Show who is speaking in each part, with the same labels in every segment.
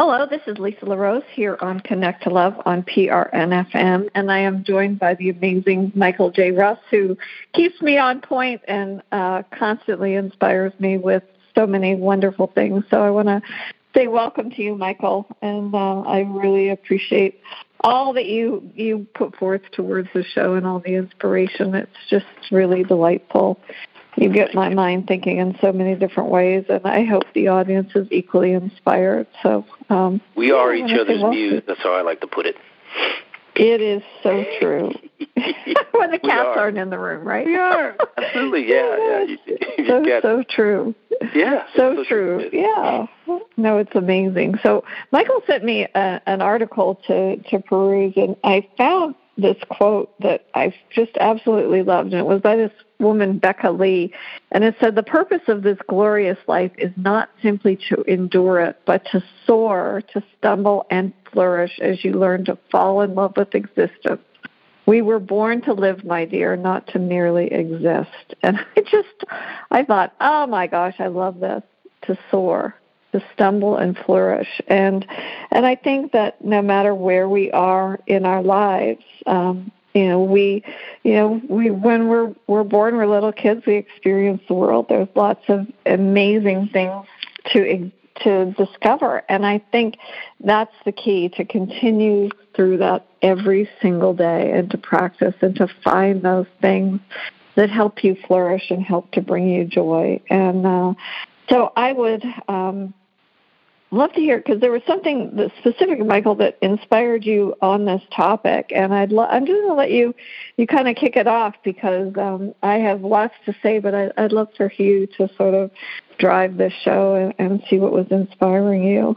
Speaker 1: Hello, this is Lisa LaRose here on Connect to Love on PRNFM, and I am joined by the amazing Michael J. Russ, who keeps me on point and uh, constantly inspires me with so many wonderful things. So I want to say welcome to you, Michael, and uh, I really appreciate all that you you put forth towards the show and all the inspiration. It's just really delightful you get my mind thinking in so many different ways, and I hope the audience is equally inspired. So um,
Speaker 2: we are each other's muse. That's how I like to put it.
Speaker 1: It is so true. when the cats are. aren't in the room, right?
Speaker 2: We are absolutely, yeah, yeah. You,
Speaker 1: you so so true.
Speaker 2: Yeah,
Speaker 1: so, so true. true. Yeah. No, it's amazing. So Michael sent me a, an article to to peruse, and I found this quote that I just absolutely loved, and it was by this woman, Becca Lee, and it said, The purpose of this glorious life is not simply to endure it, but to soar, to stumble and flourish as you learn to fall in love with existence. We were born to live, my dear, not to merely exist. And I just, I thought, oh my gosh, I love this, to soar to stumble and flourish. And and I think that no matter where we are in our lives, um, you know, we, you know, we when we're we're born, we're little kids. We experience the world. There's lots of amazing things to to discover, and I think that's the key to continue through that every single day and to practice and to find those things that help you flourish and help to bring you joy. And uh, so I would um, love to hear because there was something specific, Michael, that inspired you on this topic, and I'd lo- I'm just going to let you you kind of kick it off because um, I have lots to say, but I, would love for you to sort of drive this show and, and see what was inspiring you.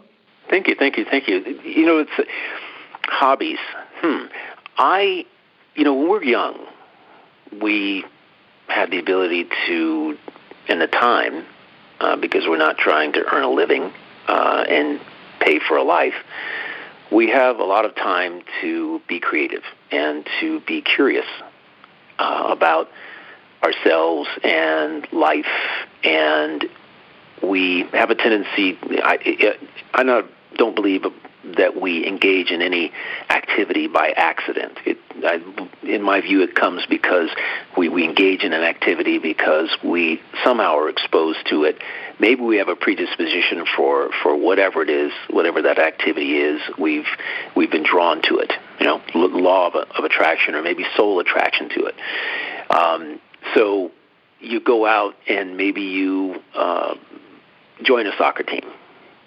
Speaker 2: Thank you, thank you, thank you. You know, it's uh, hobbies. Hmm. I, you know, when we're young, we had the ability to, and the time, uh, because we're not trying to earn a living uh, and pay for a life, we have a lot of time to be creative and to be curious uh, about ourselves and life. And we have a tendency, I, I not, don't believe that we engage in any activity by accident. It, I, in my view, it comes because we, we engage in an activity because we somehow are exposed to it. Maybe we have a predisposition for, for whatever it is, whatever that activity is. We've we've been drawn to it. You know, law of, of attraction, or maybe soul attraction to it. Um, so you go out and maybe you uh, join a soccer team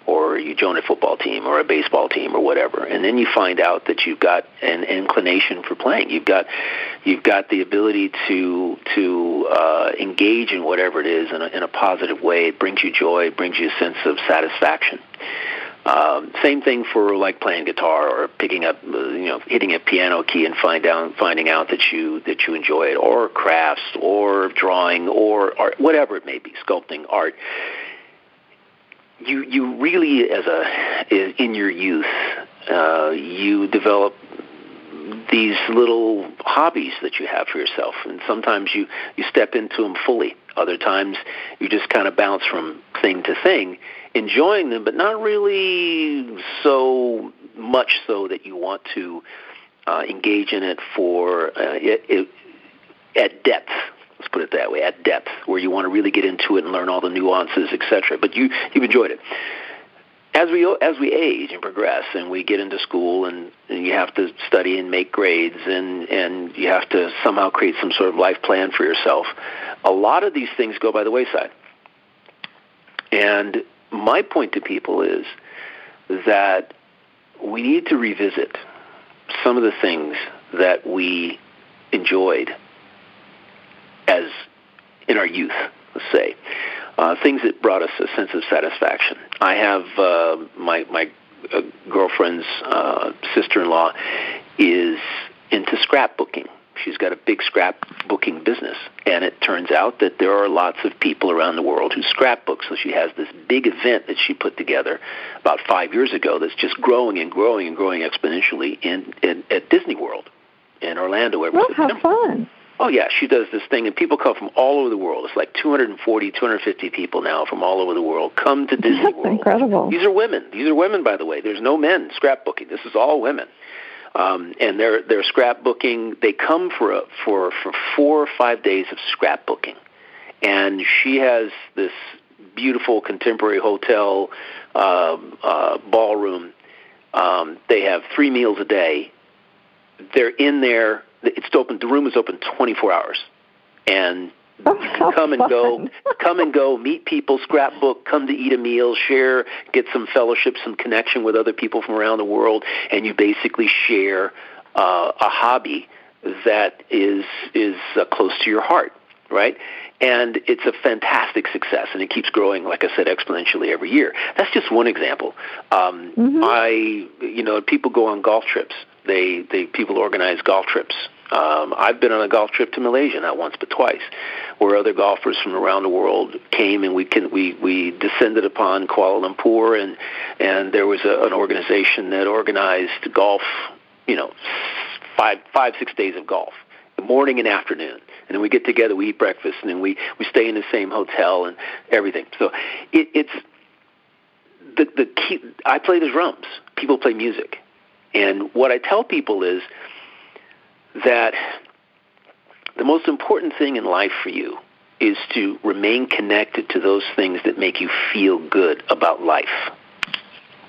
Speaker 2: or you join a football team or a baseball team or whatever. And then you find out that you've got an inclination for playing. You've got you've got the ability to to uh, engage in whatever it is in a, in a positive way. It brings you joy. It brings you a sense of satisfaction. Um, same thing for like playing guitar or picking up, uh, you know, hitting a piano key and find out, finding out that you that you enjoy it, or crafts, or drawing, or art, whatever it may be, sculpting, art you you really as a in your youth uh, you develop these little hobbies that you have for yourself. And sometimes you you step into them fully. Other times you just kind of bounce from thing to thing enjoying them but not really so much so that you want to uh, engage in it for uh, it, it, at depth Let's put it that way, at depth, where you want to really get into it and learn all the nuances, etc. But you you've enjoyed it. As we as we age and progress, and we get into school, and, and you have to study and make grades, and and you have to somehow create some sort of life plan for yourself. A lot of these things go by the wayside. And my point to people is that we need to revisit some of the things that we enjoyed as in our youth, let's say. Uh, things that brought us a sense of satisfaction. I have uh, my my uh, girlfriend's uh, sister-in-law is into scrapbooking. She's got a big scrapbooking business, and it turns out that there are lots of people around the world who scrapbook. So she has this big event that she put together about five years ago that's just growing and growing and growing exponentially in, in at Disney World in Orlando.
Speaker 1: Every well, September. how fun!
Speaker 2: Oh yeah, she does this thing, and people come from all over the world. It's like 240, 250 people now from all over the world come to Disney
Speaker 1: That's
Speaker 2: World.
Speaker 1: incredible.
Speaker 2: These are women. These are women, by the way. There's no men scrapbooking. This is all women, um, and they're they're scrapbooking. They come for a, for for four or five days of scrapbooking, and she has this beautiful contemporary hotel uh, uh, ballroom. Um, they have three meals a day. They're in there. It's open. The room is open 24 hours, and you can come and go, come and go, meet people, scrapbook, come to eat a meal, share, get some fellowship, some connection with other people from around the world, and you basically share uh, a hobby that is is uh, close to your heart, right? And it's a fantastic success, and it keeps growing, like I said, exponentially every year. That's just one example. Um,
Speaker 1: Mhm.
Speaker 2: I, you know, people go on golf trips. They, they, people organize golf trips. Um, I've been on a golf trip to Malaysia, not once but twice, where other golfers from around the world came and we can we we descended upon Kuala Lumpur and and there was a, an organization that organized golf, you know, five five six days of golf, morning and afternoon, and then we get together, we eat breakfast, and then we we stay in the same hotel and everything. So it, it's the the key. I play the drums. People play music, and what I tell people is that the most important thing in life for you is to remain connected to those things that make you feel good about life.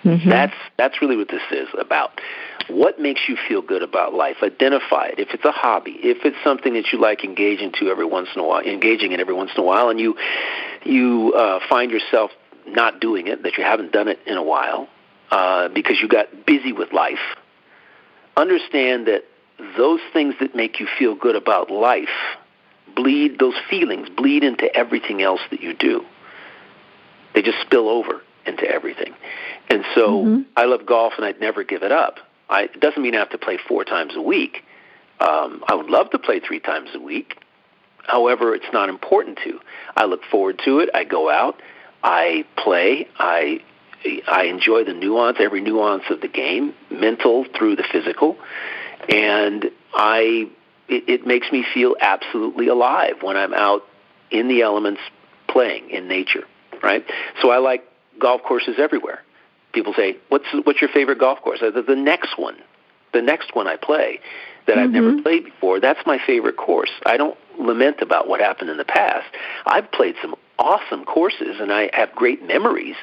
Speaker 1: Mhm.
Speaker 2: That's that's really what this is about. What makes you feel good about life? Identify it. If it's a hobby, if it's something that you like engaging to every once in a while, engaging in every once in a while, and you you uh, find yourself not doing it, that you haven't done it in a while uh, because you got busy with life. Understand that those things that make you feel good about life bleed those feelings bleed into everything else that you do. They just spill over into everything. And so
Speaker 1: Mhm.
Speaker 2: I love golf and I'd never give it up. I, it doesn't mean I have to play four times a week. Um, I would love to play three times a week. However, it's not important to. I look forward to it. I go out. I play. I I enjoy the nuance, every nuance of the game, mental through the physical, and I it, it makes me feel absolutely alive when I'm out in the elements playing in nature, right? So I like golf courses everywhere. People say, "What's what's your favorite golf course?" I said, "The next one, the next one I play that I've never
Speaker 1: Mhm.
Speaker 2: played before. That's my favorite course. I don't lament about what happened in the past. I've played some awesome courses and I have great memories.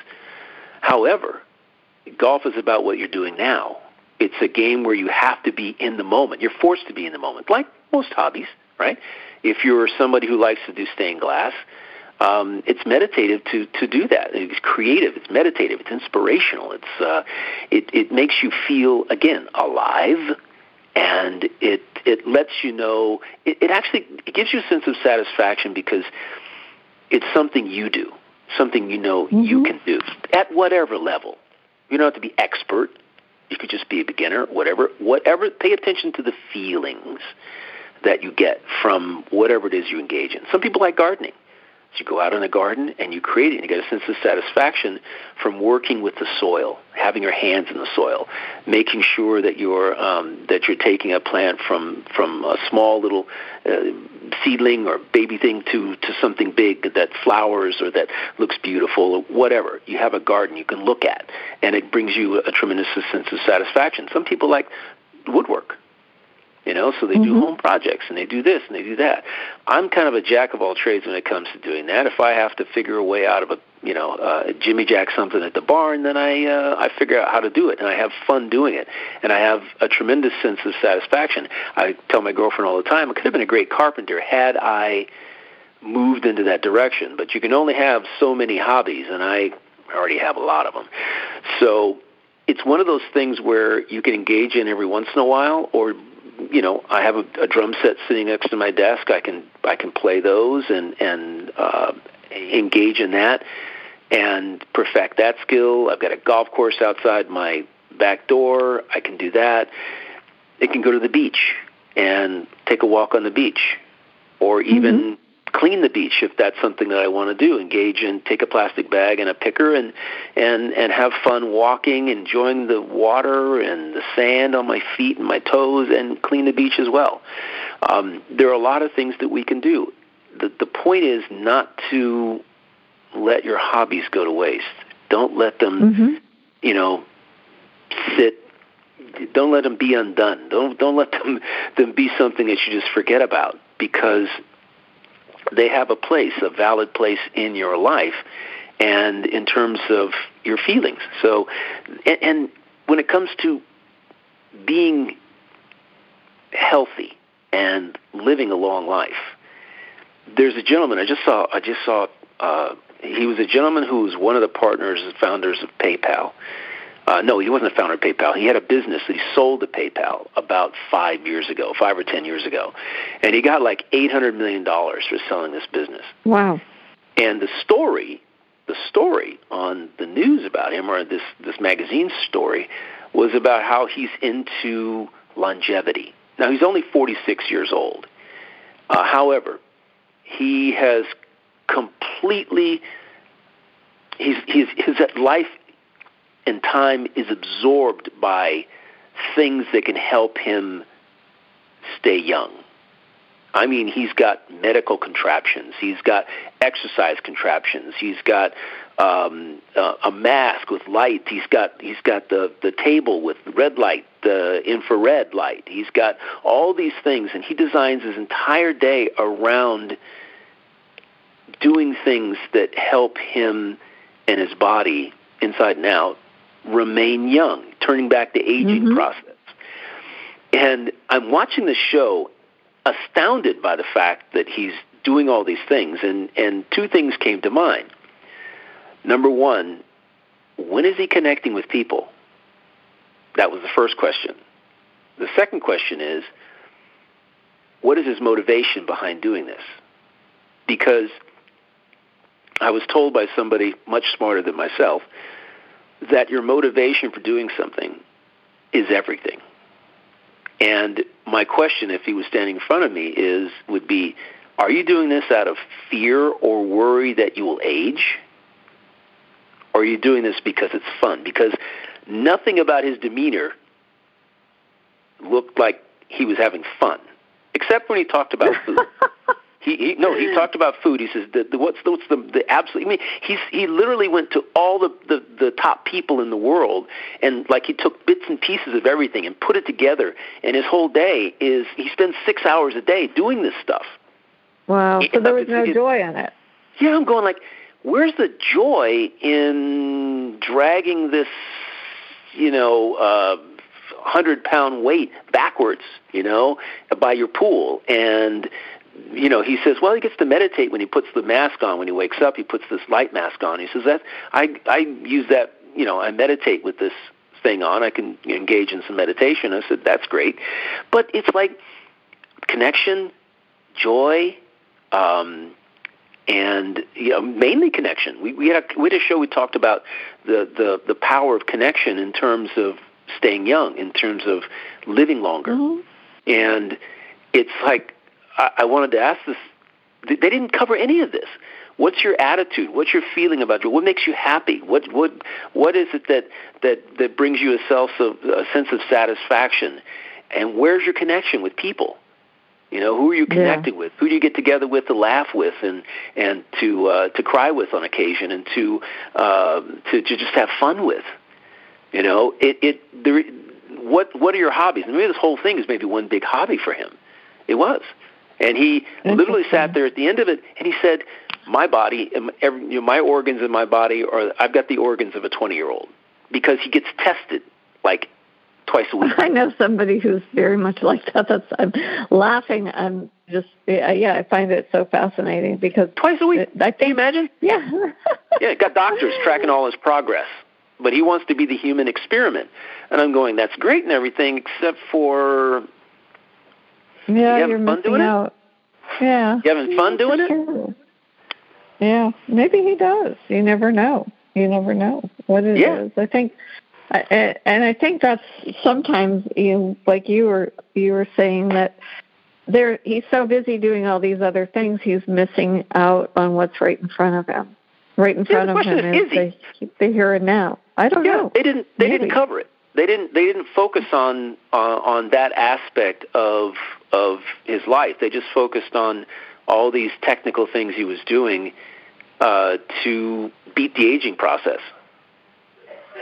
Speaker 2: However, golf is about what you're doing now. It's a game where you have to be in the moment. You're forced to be in the moment, like most hobbies, right? If you're somebody who likes to do stained glass, um, it's meditative to to do that. It's creative. It's meditative. It's inspirational. It's uh, it it makes you feel again alive, and it it lets you know. It, it actually it gives you a sense of satisfaction because it's something you do, something you know you
Speaker 1: Mhm.
Speaker 2: can do at whatever level. You don't have to be expert. You could just be a beginner, whatever. Whatever. Pay attention to the feelings that you get from whatever it is you engage in. Some people like gardening. You go out in a garden and you create it, and you get a sense of satisfaction from working with the soil, having your hands in the soil, making sure that you're um, that you're taking a plant from from a small little uh, seedling or baby thing to to something big that flowers or that looks beautiful or whatever. You have a garden you can look at, and it brings you a tremendous sense of satisfaction. Some people like woodwork you know? So they do
Speaker 1: Mhm.
Speaker 2: home projects and they do this and they do that. I'm kind of a jack of all trades when it comes to doing that. If i have to figure a way out of a you know uh jimmy jack something at the barn then i uh i figure out how to do it and i have fun doing it and i have a tremendous sense of satisfaction. I tell my girlfriend all the time i could have been a great carpenter had i moved into that direction but you can only have so many hobbies and i already have a lot of them so it's one of those things where you can engage in every once in a while or you know i have a, a drum set sitting next to my desk. I can i can play those and and uh engage in that and perfect that skill. I've got a golf course outside my back door. I can do that. It can go to the beach and take a walk on the beach or even clean the beach if that's something that I want to do. Engage in take a plastic bag and a picker and and and have fun walking, enjoying the water and the sand on my feet and my toes, and clean the beach as well. Um, there are a lot of things that we can do. The, the point is not to let your hobbies go to waste. Don't let them, mm-hmm. you know, sit. Don't let them be undone. Don't don't let them them be something that you just forget about because they have a place, a valid place in your life, and in terms of your feelings. So, and, and when it comes to being healthy and living a long life, there's a gentleman I just saw. I just saw. Uh, he was a gentleman who was one of the partners and founders of PayPal. Uh, no, he wasn't a founder of PayPal. He had a business that he sold to PayPal about five years ago, five or ten years ago, and he got like eight hundred million dollars for selling this business.
Speaker 1: Wow!
Speaker 2: And the story, the story on the news about him, or this this magazine story, was about how he's into longevity. Now he's only forty six years old. Uh, however, he has completely he's, he's, his life and time is absorbed by things that can help him stay young. I mean, he's got medical contraptions. He's got exercise contraptions. He's got um, uh, a mask with light. He's got he's got the the table with red light, the infrared light. He's got all these things, and he designs his entire day around doing things that help him and his body inside and out remain young, turning back the aging mm-hmm. process. And I'm watching the show astounded by the fact that he's doing all these things and, and two things came to mind. Number one, when is he connecting with people? That was the first question. The second question is, what is his motivation behind doing this? Because I was told by somebody much smarter than myself that your motivation for doing something is everything. And my question, if he was standing in front of me, is would be, are you doing this out of fear or worry that you will age? Or are you doing this because it's fun? Because nothing about his demeanor looked like he was having fun, except when he talked about food. He, he no, he talked about food. He says the, the what's the, what's the the absolute. I mean, he's he literally went to all the, the the top people in the world and like he took bits and pieces of everything and put it together. And his whole day is he spends six hours a day doing this stuff.
Speaker 1: Wow! So there was no joy in it.
Speaker 2: Yeah, I'm going like, where's the joy in dragging this, you know, uh, hundred pound weight backwards, you know, by your pool and you know, he says, well, he gets to meditate when he puts the mask on. When he wakes up, he puts this light mask on. He says that I I use that. You know, I meditate with this thing on. I can engage in some meditation. I said that's great, but it's like connection, joy, um, and you know, mainly connection. We we had a we had a show. We talked about the the the power of connection in terms of staying young, in terms of living longer, mm-hmm. and it's like I, I wanted to ask this. They didn't cover any of this. What's your attitude? What's your feeling about it? What makes you happy? What what what is it that that that brings you a self of a sense of satisfaction? And where's your connection with people? You know, who are you connecting yeah. with? Who do you get together with to laugh with and and to uh, to cry with on occasion and to uh, to to just have fun with? You know, it it there. What what are your hobbies? And maybe this whole thing is maybe one big hobby for him. It was. And he literally sat there at the end of it, and he said, "My body, um, every, you know, my organs in my body are I've got the organs of a 20 year old because he gets tested like twice a week."
Speaker 1: I know somebody who's very much like that. That's I'm laughing. I'm just yeah, I find it so fascinating because
Speaker 2: twice a week.
Speaker 1: It, I think,
Speaker 2: Can you imagine?
Speaker 1: Yeah.
Speaker 2: yeah, got doctors tracking all his progress but he wants to be the human experiment. And I'm going, that's great and everything, except for
Speaker 1: yeah,
Speaker 2: you
Speaker 1: you're
Speaker 2: fun
Speaker 1: missing out.
Speaker 2: It? Yeah. You having fun doing it?
Speaker 1: Yeah, maybe he does. You never know. You never know what it
Speaker 2: yeah.
Speaker 1: is. I think, and I think that's sometimes you like you were you were saying that there he's so busy doing all these other things he's missing out on what's right in front of him. Right in front
Speaker 2: yeah,
Speaker 1: of him
Speaker 2: is,
Speaker 1: is, the, the here and now. I don't
Speaker 2: yeah,
Speaker 1: know.
Speaker 2: They didn't they
Speaker 1: maybe.
Speaker 2: didn't cover it. They didn't they didn't focus on uh, on that aspect of of his life. They just focused on all these technical things he was doing uh, to beat the aging process.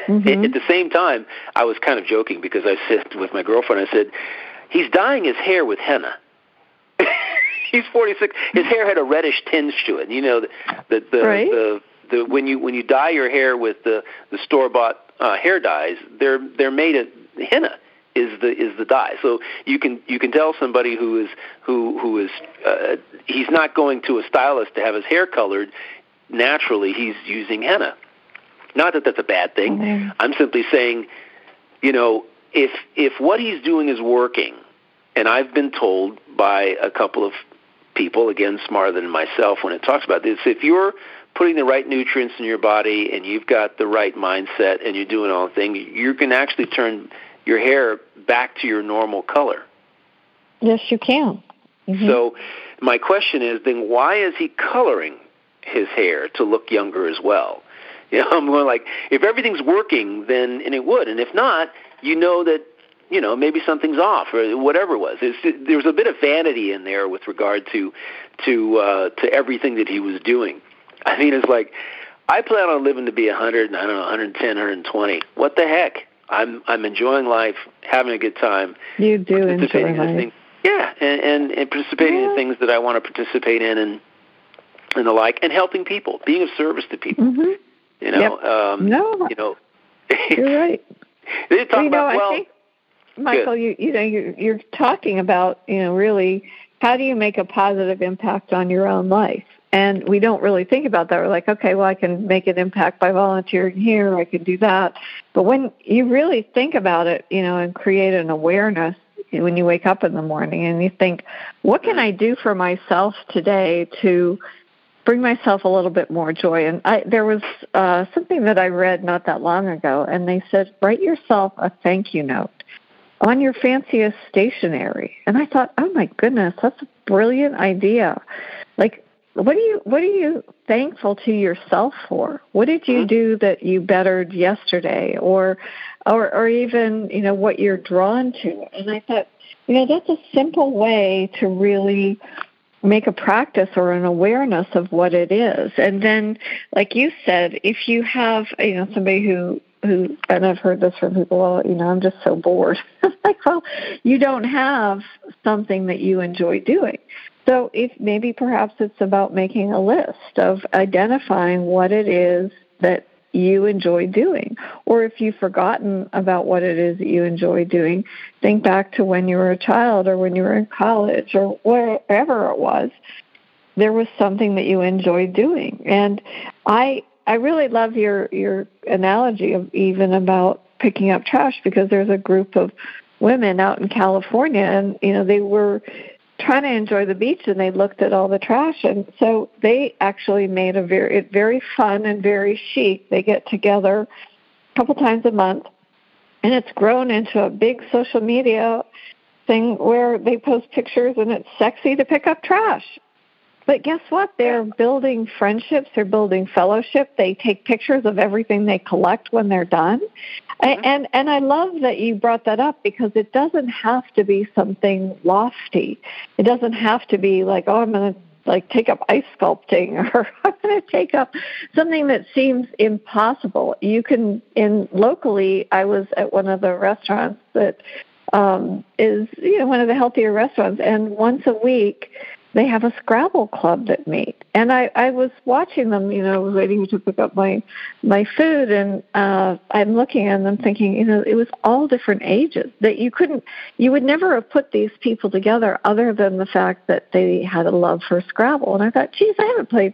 Speaker 2: Mm-hmm. At the same time, I was kind of joking because I said with my girlfriend, I said, "He's dyeing his hair with henna." He's 46. His hair had a reddish tinge to it. You know, the the the,
Speaker 1: right.
Speaker 2: the, the when you when you dye your hair with the the store bought uh, hair dyes, they're they're made of henna is the is the dye. So you can you can tell somebody who is who who is uh, he's not going to a stylist to have his hair colored naturally. He's using henna. Not that that's a bad thing. Mm-hmm. I'm simply saying, you know, if if what he's doing is working, and I've been told by a couple of people, again smarter than myself, when it talks about this, if you're putting the right nutrients in your body and you've got the right mindset and you're doing all the things, you can actually turn your hair back to your normal color.
Speaker 1: Yes, you can.
Speaker 2: Mm-hmm. So, my question is then why is he coloring his hair to look younger as well? You know, I'm going like, if everything's working, then and it would, and if not, you know that you know maybe something's off or whatever it was. It's, there was a bit of vanity in there with regard to to uh, to everything that he was doing. I mean, it's like I plan on living to be 100, I don't know, 110, 120. What the heck? I'm I'm enjoying life, having a good time.
Speaker 1: You do enjoy life.
Speaker 2: Things, yeah, and, and and participating yeah. in things that I want to participate in, and and the like, and helping people, being of service to people.
Speaker 1: Mm-hmm.
Speaker 2: You know,
Speaker 1: yep.
Speaker 2: um,
Speaker 1: no,
Speaker 2: you know,
Speaker 1: you're right.
Speaker 2: they talk
Speaker 1: you know,
Speaker 2: about, well,
Speaker 1: I think, Michael, you you know, you're, you're talking about you know really how do you make a positive impact on your own life and we don't really think about that. We're like, okay, well, I can make an impact by volunteering here. I can do that. But when you really think about it, you know, and create an awareness when you wake up in the morning and you think, what can I do for myself today to bring myself a little bit more joy? And I, there was uh, something that I read not that long ago, and they said, write yourself a thank you note on your fanciest stationery. And I thought, oh my goodness, that's a brilliant idea. Like what are you what are you thankful to yourself for what did you mm-hmm. do that you bettered yesterday or or or even you know what you're drawn to and i thought you know that's a simple way to really make a practice or an awareness of what it is and then like you said if you have you know somebody who who and I've heard this from people, well, you know, I'm just so bored. like, well, you don't have something that you enjoy doing. So if maybe perhaps it's about making a list of identifying what it is that you enjoy doing. Or if you've forgotten about what it is that you enjoy doing, think back to when you were a child or when you were in college or wherever it was. There was something that you enjoyed doing. And I I really love your your analogy of even about picking up trash because there's a group of women out in California and you know they were trying to enjoy the beach and they looked at all the trash and so they actually made a very very fun and very chic. They get together a couple times a month and it's grown into a big social media thing where they post pictures and it's sexy to pick up trash but guess what they're building friendships they're building fellowship they take pictures of everything they collect when they're done Mm-hmm. And and I love that you brought that up because it doesn't have to be something lofty. It doesn't have to be like, oh, I'm going to like take up ice sculpting or I'm going to take up something that seems impossible. You can in locally I was at one of the restaurants that um is you know one of the healthier restaurants and once a week they have a Scrabble club that meet. And I, I was watching them, you know, waiting to pick up my my food and uh I'm looking at them thinking, you know, it was all different ages that you couldn't you would never have put these people together other than the fact that they had a love for Scrabble. And I thought, geez, I haven't played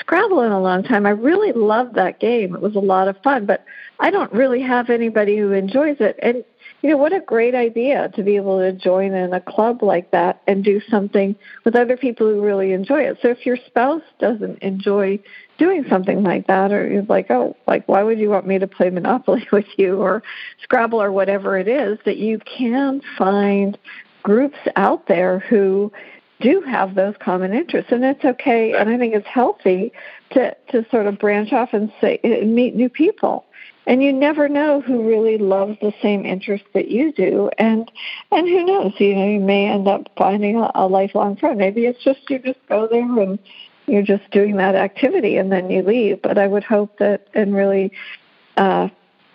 Speaker 1: Scrabble in a long time. I really loved that game. It was a lot of fun, but I don't really have anybody who enjoys it. And you know, what a great idea to be able to join in a club like that and do something with other people who really enjoy it. So if your spouse doesn't enjoy doing something like that, or you're like, oh, like, why would you want me to play Monopoly with you or Scrabble or whatever it is, that you can find groups out there who do have those common interests. And it's okay and i think it's healthy to to sort of branch off and say and meet new people and you never know who really loves the same interests that you do. And and who knows you know you may end up finding a, a lifelong friend. Maybe it's just you just go there and you're just doing that activity and then you leave. But i would hope that and really uh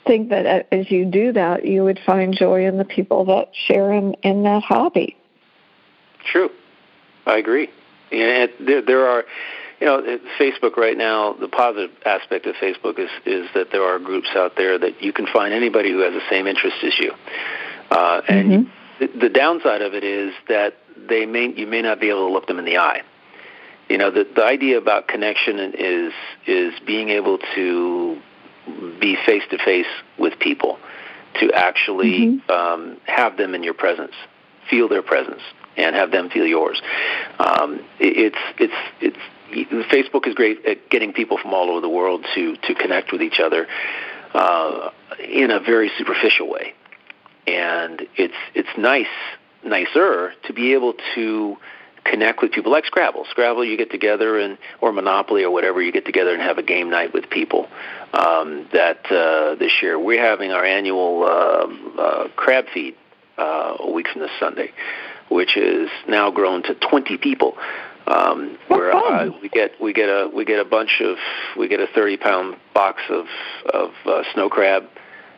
Speaker 1: think that as you do that you would find joy in the people that share in in that hobby.
Speaker 2: True. I agree. Yeah there there are you know, Facebook right now, the positive aspect of Facebook is is that there are groups out there that you can find anybody who has the same interest as you. Uh, and mm-hmm. the, the downside of it is that they may you may not be able to look them in the eye. You know, the the idea about connection is is being able to be face to face with people, to actually mm-hmm. um, have them in your presence, feel their presence, and have them feel yours. Um, it's it's it's Facebook is great at getting people from all over the world to to connect with each other uh, in a very superficial way, and it's it's nice nicer to be able to connect with people like Scrabble. Scrabble, you get together and or Monopoly or whatever, you get together and have a game night with people um, that uh, this year. We're having our annual uh, uh, crab feed uh, a week from this Sunday, which is now grown to 20 people um, where uh, we get we get a we get a bunch of we get a 30 pound box of of uh, snow crab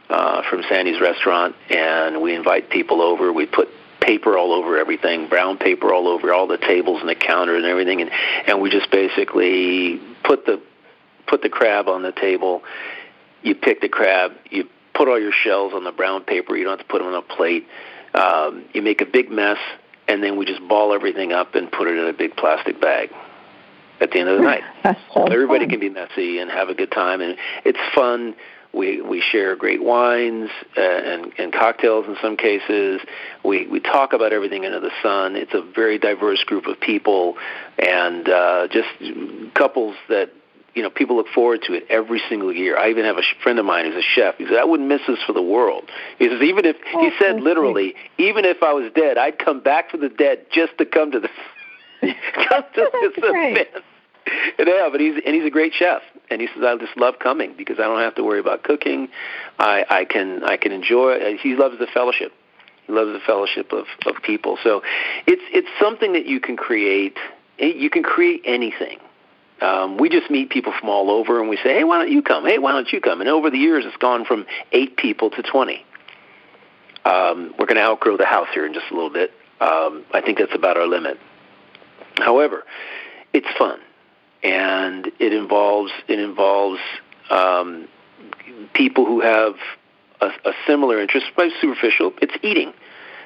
Speaker 2: uh, from Sandy's restaurant, and we invite people over. We put paper all over everything, brown paper all over all the tables and the counter and everything, and and we just basically put the put the crab on the table. You pick the crab, you put all your shells on the brown paper. You don't have to put them on a plate. Um, you make a big mess and then we just ball everything up and put it in a big plastic bag at the end of the night.
Speaker 1: so
Speaker 2: Everybody
Speaker 1: fun.
Speaker 2: can be messy and have a good time, and it's fun. We we share great wines uh, and and cocktails in some cases. We we talk about everything under the sun. It's a very diverse group of people, and uh, just couples that you know, people look forward to it every single year. I even have a friend of mine who's a chef. He said, I wouldn't miss this for the world. He says, even if, he said literally, even if I was dead, I'd come back from the dead just to come to the, come to this event. Yeah, but he's and he's a great chef, and he says I just love coming because I don't have to worry about cooking. I I can I can enjoy. He loves the fellowship. He loves the fellowship of of people. So it's it's something that you can create. You can create anything um, we just meet people from all over and we say, hey, why don't you come? Hey, why don't you come? And over the years, it's gone from eight people to 20. Um, we're going to outgrow the house here in just a little bit. Um, I think that's about our limit. However, it's fun, and it involves it involves um, people who have a, a similar interest, but superficial. It's eating.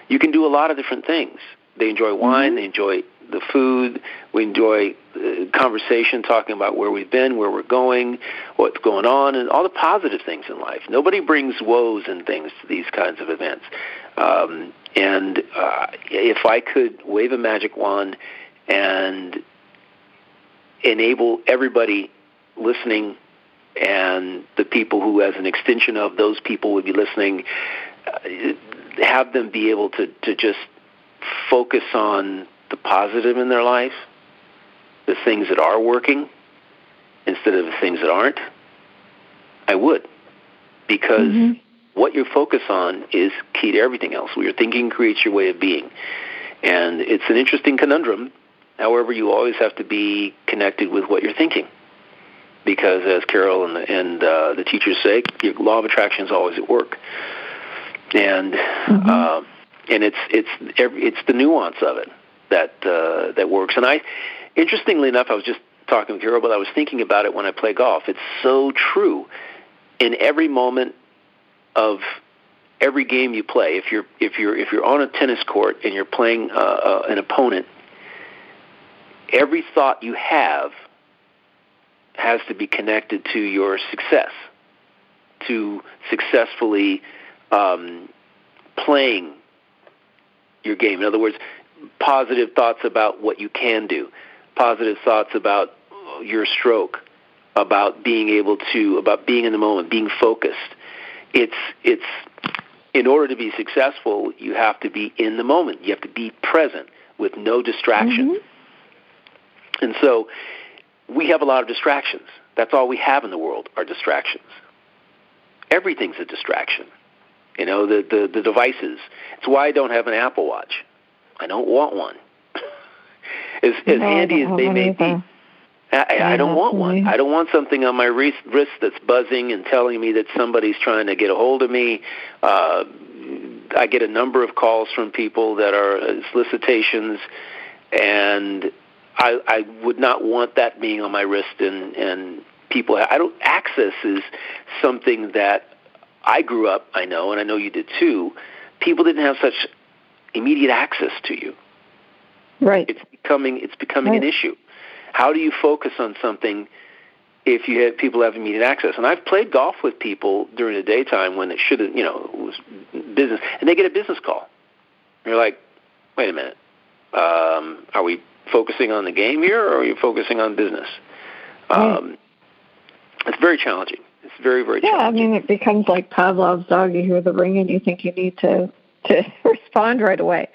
Speaker 2: You can do a lot of different things. They enjoy wine. Mm-hmm. They enjoy the food. We enjoy uh, conversation, talking about where we've been, where we're going, what's going on, and all the positive things in life. Nobody brings woes and things to these kinds of events. Um, and uh, if I could wave a magic wand and enable everybody listening and the people who, as an extension of those people, would be listening, uh, have them be able to, to just focus on the positive in their life, the things that are working, instead of the things that aren't, I would. Because mm-hmm. what you focus on is key to everything else. What you're thinking creates your way of being. And it's an interesting conundrum. However, you always have to be connected with what you're thinking. Because, as Carol and the, and, uh, the teachers say, your law of attraction is always at work. And mm-hmm. uh, and it's it's it's the nuance of it that uh, that works. And I, interestingly enough, I was just talking with Carol, but I was thinking about it when I play golf. It's so true. In every moment of every game you play, if you're if you're if you're on a tennis court and you're playing uh, uh, an opponent, every thought you have has to be connected to your success, to successfully um, playing your game. In other words, positive thoughts about what you can do, positive thoughts about your stroke, about being able to, about being in the moment, being focused. It's it's in order to be successful, you have to be in the moment. You have to be present with no distraction. Mm-hmm. And so we have a lot of distractions. That's all we have in the world are distractions. everything's a distraction. You know, the, the, the devices. It's why I don't have an Apple Watch. I don't want one. as as
Speaker 1: No,
Speaker 2: handy as they may be. I, I don't want one. I don't want something on my wrist, wrist that's buzzing and telling me that somebody's trying to get a hold of me. Uh, I get a number of calls from people that are uh, solicitations, and I, I would not want that being on my wrist. And and people, I don't. Access is something that I grew up. I know, and I know you did too. People didn't have such immediate access to you
Speaker 1: Right.
Speaker 2: it's becoming it's becoming an issue. How do you focus on something if you have people have immediate access? And I've played golf with people during the daytime when it should have, you know, it was business, and they get a business call. And you're like, wait a minute, um, are we focusing on the game here, or are you focusing on business? Um, it's very challenging. It's very very
Speaker 1: Yeah, I mean, it becomes like Pavlov's dog. You hear the ring, and you think you need to to respond right away.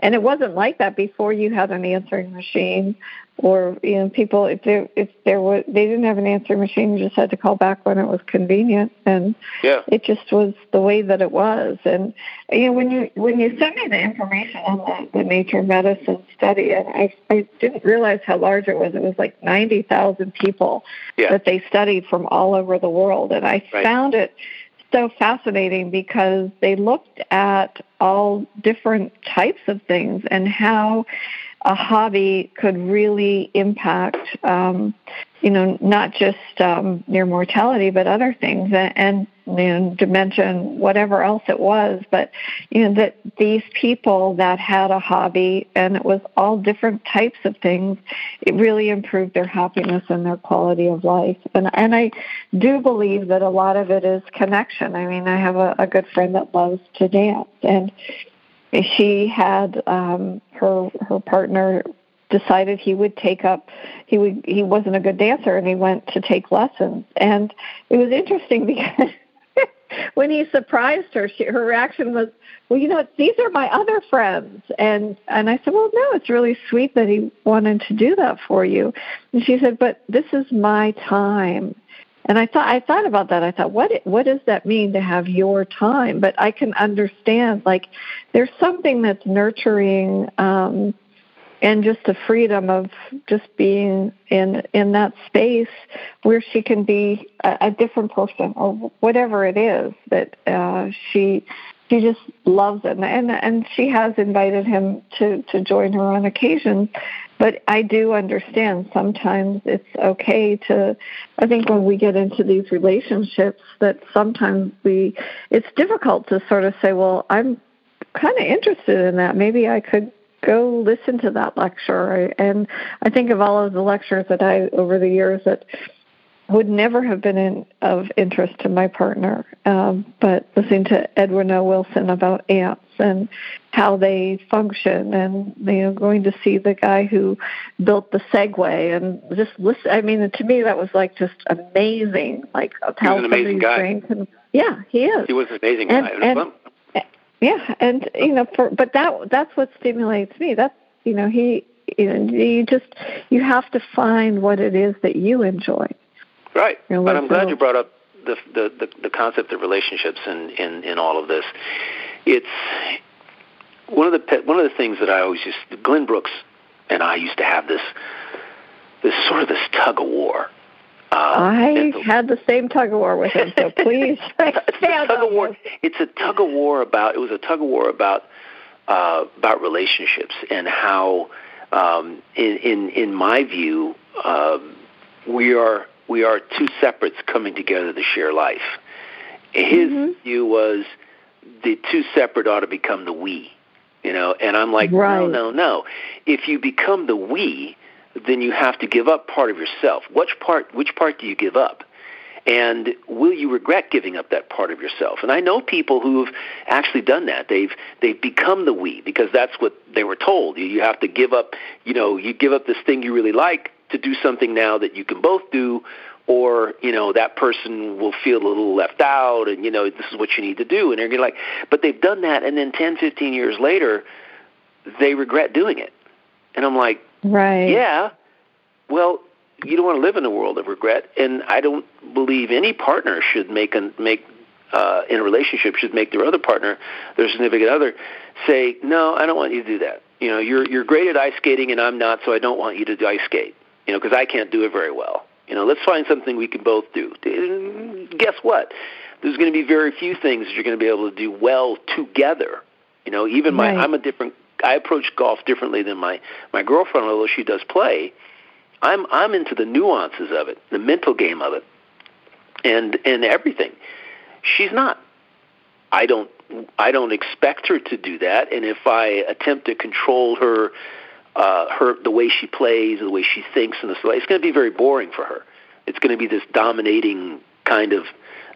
Speaker 1: And it wasn't like that before. You had an answering machine, or you know, people if there if there was they didn't have an answering machine, you just had to call back when it was convenient, and
Speaker 2: yeah.
Speaker 1: it just was the way that it was. And you know, when you when you sent me the information on the, the Nature Medicine study, and I I didn't realize how large it was. It was like ninety thousand people
Speaker 2: Yeah.
Speaker 1: that they studied from all over the world, and I
Speaker 2: Right.
Speaker 1: found it so fascinating because they looked at all different types of things and how a hobby could really impact, um, you know, not just um, near mortality, but other things. And, and know, dementia whatever else it was. But you know that these people that had a hobby and it was all different types of things, it really improved their happiness and their quality of life. And and I do believe that a lot of it is connection. I mean, I have a, a good friend that loves to dance and she had um her her partner decided he would take up he would he wasn't a good dancer and he went to take lessons and it was interesting because when he surprised her she, her reaction was well you know these are my other friends and and i said well no it's really sweet that he wanted to do that for you and she said but this is my time and I thought I thought about that. I thought, what what does that mean to have your time? But I can understand like there's something that's nurturing um, and just the freedom of just being in in that space where she can be a, a different person or whatever it is that uh, she she just loves it. And, and and she has invited him to to join her on occasion. But I do understand sometimes it's okay to I think when we get into these relationships that sometimes we it's difficult to sort of say well I'm kind of interested in that. Maybe I could go listen to that lecture and I think of all of the lectures that I over the years that would never have been in, of interest to my partner. Um, but listening to Edward O. Wilson about ants and how they function, and you know, going to see the guy who built the Segway, and just listen. I mean, to me, that was like just amazing. Like how
Speaker 2: was an amazing guy.
Speaker 1: can. Yeah, he is.
Speaker 2: He was an amazing
Speaker 1: And-
Speaker 2: guy.
Speaker 1: and- Yeah, and you know, for but that that's what stimulates me. That's you know, he you know, you just you have to find what it is that you enjoy.
Speaker 2: Right.
Speaker 1: You know,
Speaker 2: but I'm glad
Speaker 1: go.
Speaker 2: you brought up the, the the the concept of relationships in in in all of this. It's one of the pe- one of the things that I always used. Glenn Brooks and I used to have this this sort of this tug of war. Uh,
Speaker 1: I
Speaker 2: the-
Speaker 1: had the same tug of war with him, so please
Speaker 2: it's a
Speaker 1: expand
Speaker 2: tug of war. It's a tug of war about. It was a tug of war about uh, about relationships and how, um, in in in my view, um, we are we are two separates coming together to share life. His
Speaker 1: Mhm.
Speaker 2: view was the two separate ought to become the we, you know. And I'm like,
Speaker 1: right.
Speaker 2: no, no, no. If you become the we, then you have to give up part of yourself. Which part? Which part do you give up? And will you regret giving up that part of yourself? And I know people who have actually done that. They've they've become the we because that's what they were told. You, you have to give up. You know, you give up this thing you really like to do something now that you can both do, or you know that person will feel a little left out, and you know this is what you need to do. And they're gonna like, but they've done that, and then 10, 15 years later, they regret doing it. And I'm like,
Speaker 1: Right.
Speaker 2: yeah. Well, you don't want to live in a world of regret, and I don't believe any partner should make a, make uh, in a relationship should make their other partner, their significant other, say, "No, I don't want you to do that. You know, you're you're great at ice skating, and I'm not, so I don't want you to ice skate. You know, because I can't do it very well. You know, let's find something we can both do. guess what? There's going to be very few things that you're going to be able to do well together. You know, even my right. I'm a different. I approach golf differently than my my girlfriend, although she does play. I'm I'm into the nuances of it, the mental game of it, and and everything. She's not. I don't I don't expect her to do that, and if I attempt to control her, uh, her the way she plays, the way she thinks, and this way, it's going to be very boring for her. It's going to be this dominating kind of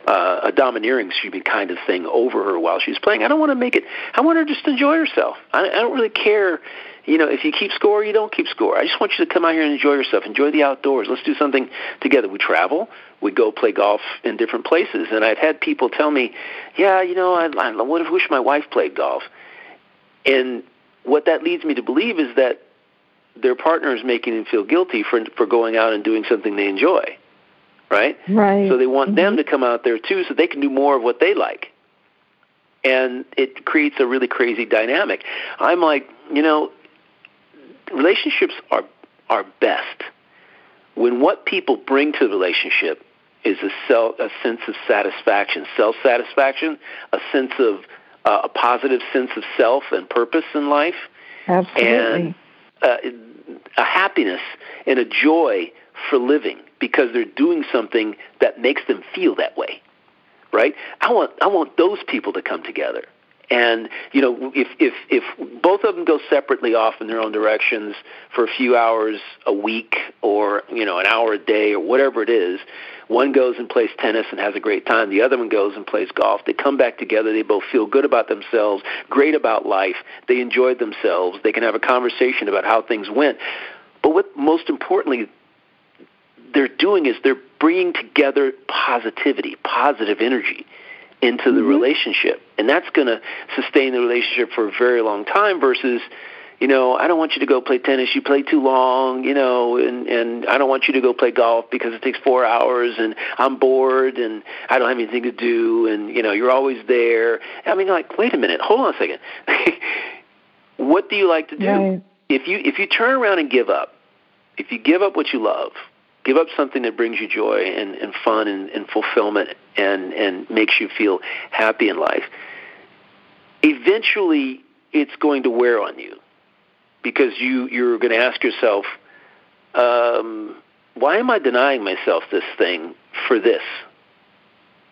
Speaker 2: uh, a domineering excuse me, kind of thing over her while she's playing. I don't want to make it. I want her just to enjoy herself. I, I don't really care you know, if you keep score, you don't keep score. I just want you to come out here and enjoy yourself. Enjoy the outdoors. Let's do something together. We travel. We go play golf in different places. And I've had people tell me, yeah, you know, I, I would have wished my wife played golf. And what that leads me to believe is that their partner is making them feel guilty for for going out and doing something they enjoy. Right?
Speaker 1: Right.
Speaker 2: So they want
Speaker 1: mm-hmm.
Speaker 2: them to come out there too so they can do more of what they like. And it creates a really crazy dynamic. I'm like, you know, relationships are are best when what people bring to the relationship is a self, a sense of satisfaction, self satisfaction, a sense of uh, a positive sense of self and purpose in life,
Speaker 1: Absolutely.
Speaker 2: and uh, a happiness and a joy for living because they're doing something that makes them feel that way. Right? I want I want those people to come together. And you know, if if if both of them go separately off in their own directions for a few hours a week, or you know, an hour a day, or whatever it is, one goes and plays tennis and has a great time. The other one goes and plays golf. They come back together. They both feel good about themselves, great about life. They enjoyed themselves. They can have a conversation about how things went. But what most importantly they're doing is they're bringing together positivity, positive energy into the mm-hmm. relationship. And that's going to sustain the relationship for a very long time versus, you know, I don't want you to go play tennis. You play too long, you know, and and I don't want you to go play golf because it takes 4 hours and I'm bored and I don't have anything to do and you know, you're always there. I mean, like, wait a minute. Hold on a second. what do you like to do?
Speaker 1: Right.
Speaker 2: If you if you turn around and give up, if you give up what you love, give up something that brings you joy and, and fun and, and fulfillment and, and makes you feel happy in life, eventually it's going to wear on you because you, you're going to ask yourself, um, why am I denying myself this thing for this?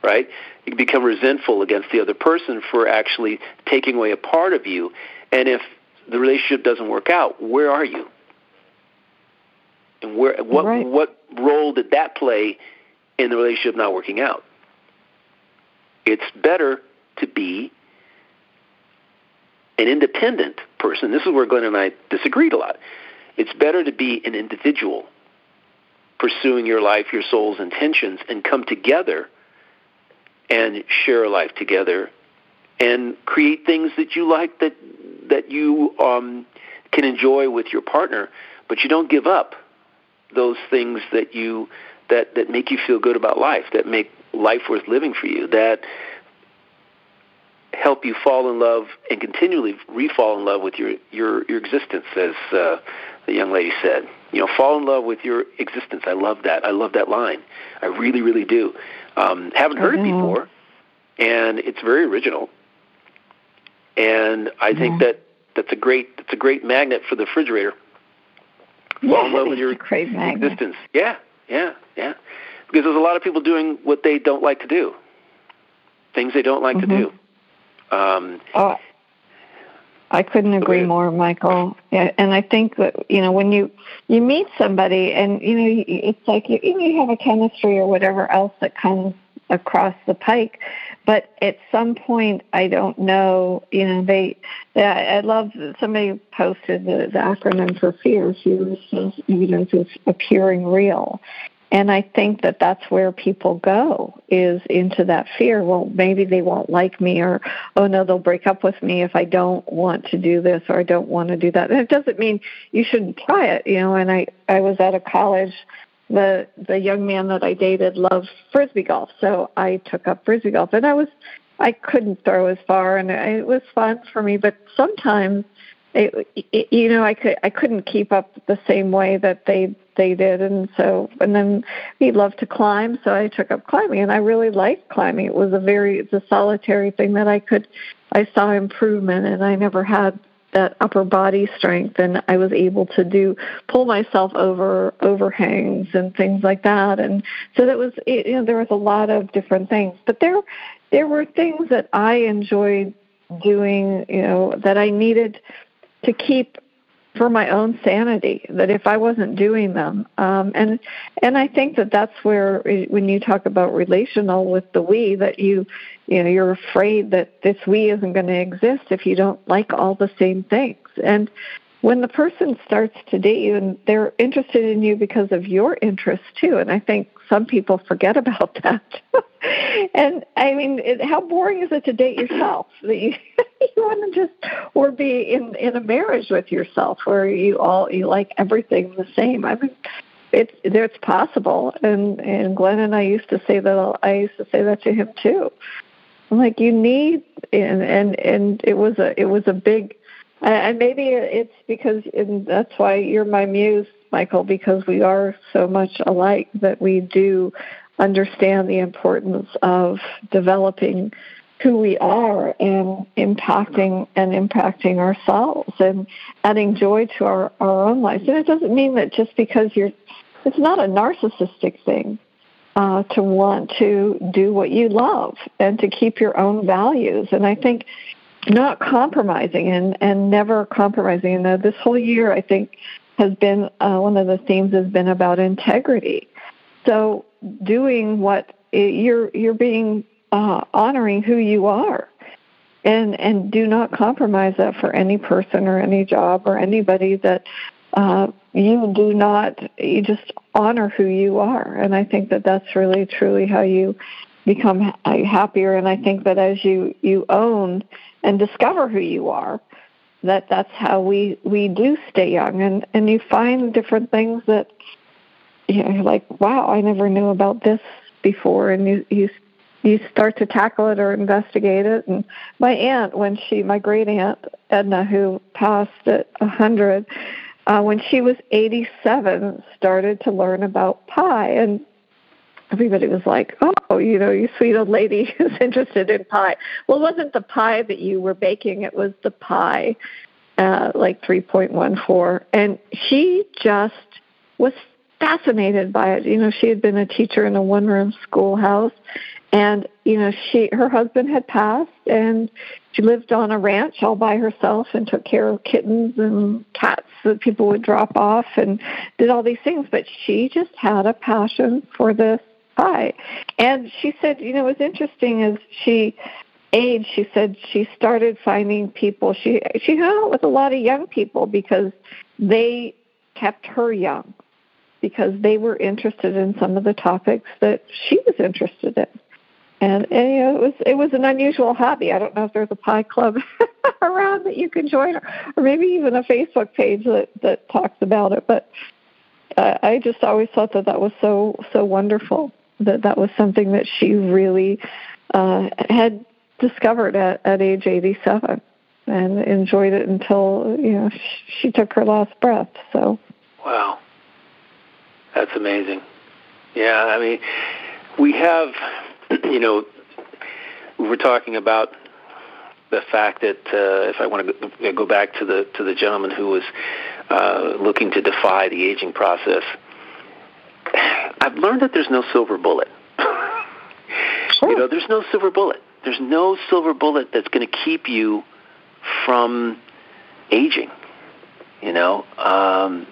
Speaker 2: Right? You become resentful against the other person for actually taking away a part of you. And if the relationship doesn't work out, where are you? And where what
Speaker 1: right.
Speaker 2: what role did that play in the relationship not working out? It's better to be an independent person. This is where Glenn and I disagreed a lot. It's better to be an individual pursuing your life, your soul's intentions, and come together and share a life together and create things that you like that that you um, can enjoy with your partner, but you don't give up those things that you that that make you feel good about life, that make life worth living for you, that help you fall in love and continually re-fall in love with your your your existence, as uh, the young lady said. You know, fall in love with your existence. I love that. I love that line. I really, really do. Um, haven't heard it before, and it's very original. And I think that that's a great that's a great magnet for the refrigerator in love with your existence. Yeah, yeah, yeah. Because there's a lot of people doing what they don't like to do, things they don't like
Speaker 1: mm-hmm.
Speaker 2: to do. Um,
Speaker 1: oh, I couldn't agree more, Michael. Yeah, and I think that you know when you you meet somebody and you know it's like you, you have a chemistry or whatever else that comes across the pike. But at some point, I don't know. You know, they. they I love somebody posted the, the acronym for fear. Fear is evidence of appearing real. And I think that that's where people go is into that fear. Well, maybe they won't like me, or oh no, they'll break up with me if I don't want to do this or I don't want to do that. And it doesn't mean you shouldn't try it, you know. And I I was at a college the the young man that I dated loved frisbee golf, so I took up frisbee golf, and I was I couldn't throw as far, and it was fun for me. But sometimes, it, it, you know, I could I couldn't keep up the same way that they they did, and so and then he loved to climb, so I took up climbing, and I really liked climbing. It was a very it's a solitary thing that I could I saw improvement, and I never had that upper body strength and I was able to do pull myself over overhangs and things like that. And so that was you know there was a lot of different things. But there there were things that I enjoyed doing you know that I needed to keep for my own sanity that if I wasn't doing them um and and I think that that's where when you talk about relational with the we that you you know you're afraid that this we isn't going to exist if you don't like all the same things. And when the person starts to date you and they're interested in you because of your interest too. And i think some people forget about that. And i mean it, how boring is it to date yourself? That you you want to just or be in in a marriage with yourself where you all you like everything the same. I mean it's it's possible. And and glenn and i used to say that i used to say that to him too. I'm like you need and and and it was a it was a big and maybe it's because and that's why you're my muse michael because we are so much alike that we do understand the importance of developing who we are and impacting and impacting ourselves and adding joy to our, our own lives. And it doesn't mean that just because you're it's not a narcissistic thing uh, to want to do what you love and to keep your own values. And I think not compromising and, and never compromising. And uh, this whole year, I think, has been uh, one of the themes has been about integrity. So doing what you're you're being uh, honoring who you are, and and do not compromise that for any person or any job or anybody that uh, you do not you just honor who you are and i think that that's really truly how you become happier. And i think that as you you own and discover who you are that that's how we we do stay young. And and you find different things that you know like wow i never knew about this before. And you you you start to tackle it or investigate it. And my aunt when she my great aunt edna who passed at a hundred uh, when she was 87, started to learn about pie. And everybody was like, oh, you know, you sweet old lady who's interested in pie. Well, it wasn't the pie that you were baking, it was the pie, uh, like 3.14. And she just was fascinated by it. You know, she had been a teacher in a one room schoolhouse and you know she her husband had passed and she lived on a ranch all by herself and took care of kittens and cats that people would drop off and did all these things but she just had a passion for this and she said you know what's interesting is she age she said she started finding people she she hung out with a lot of young people because they kept her young because they were interested in some of the topics that she was interested in and, and you know it was it was an unusual hobby. I don't know if there's a pie club around that you can join, or, or maybe even a Facebook page that that talks about it. But uh, I just always thought that that was so so wonderful that that was something that she really uh, had discovered at at age 87 and enjoyed it until you know she, she took her last breath. So
Speaker 2: wow, that's amazing. Yeah, I mean we have you know, we're talking about the fact that uh, if I want to go back to the to the gentleman who was uh, looking to defy the aging process, I've learned that there's no silver bullet. You know, there's no silver bullet. There's no silver bullet that's going to keep you from aging. You know, um,